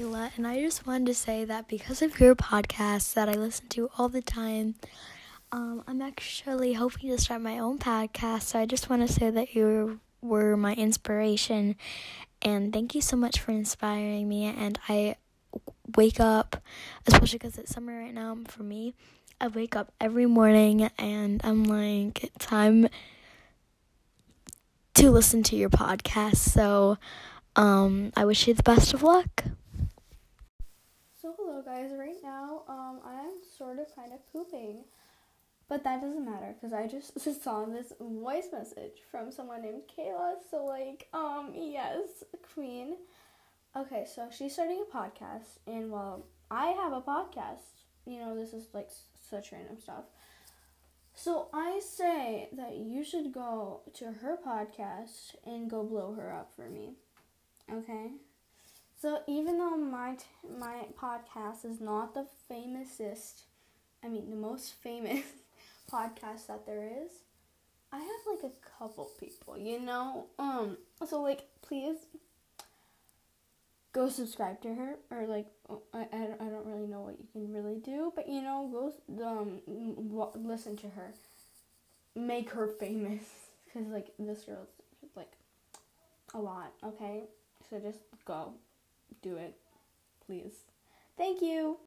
Kayla, and I just wanted to say that because of your podcast that I listen to all the time, um, I'm actually hoping to start my own podcast. So I just want to say that you were my inspiration, and thank you so much for inspiring me. And I wake up, especially because it's summer right now for me. I wake up every morning and I'm like, time to listen to your podcast. So um, I wish you the best of luck. So hello guys, right now um, I'm sort of kind of pooping, but that doesn't matter because I just saw this voice message from someone named Kayla. So like, um, yes, queen. Okay, so she's starting a podcast, and well, I have a podcast. You know, this is like such random stuff. So I say that you should go to her podcast and go blow her up for me. Okay? So even though my t- my podcast is not the famousest, I mean the most famous podcast that there is, I have like a couple people, you know? Um so like please go subscribe to her or like oh, I, I, don't really know what you can really do but you know go um listen to her. Make her famous because like this girl's like a lot okay? So just go do it please. Thank you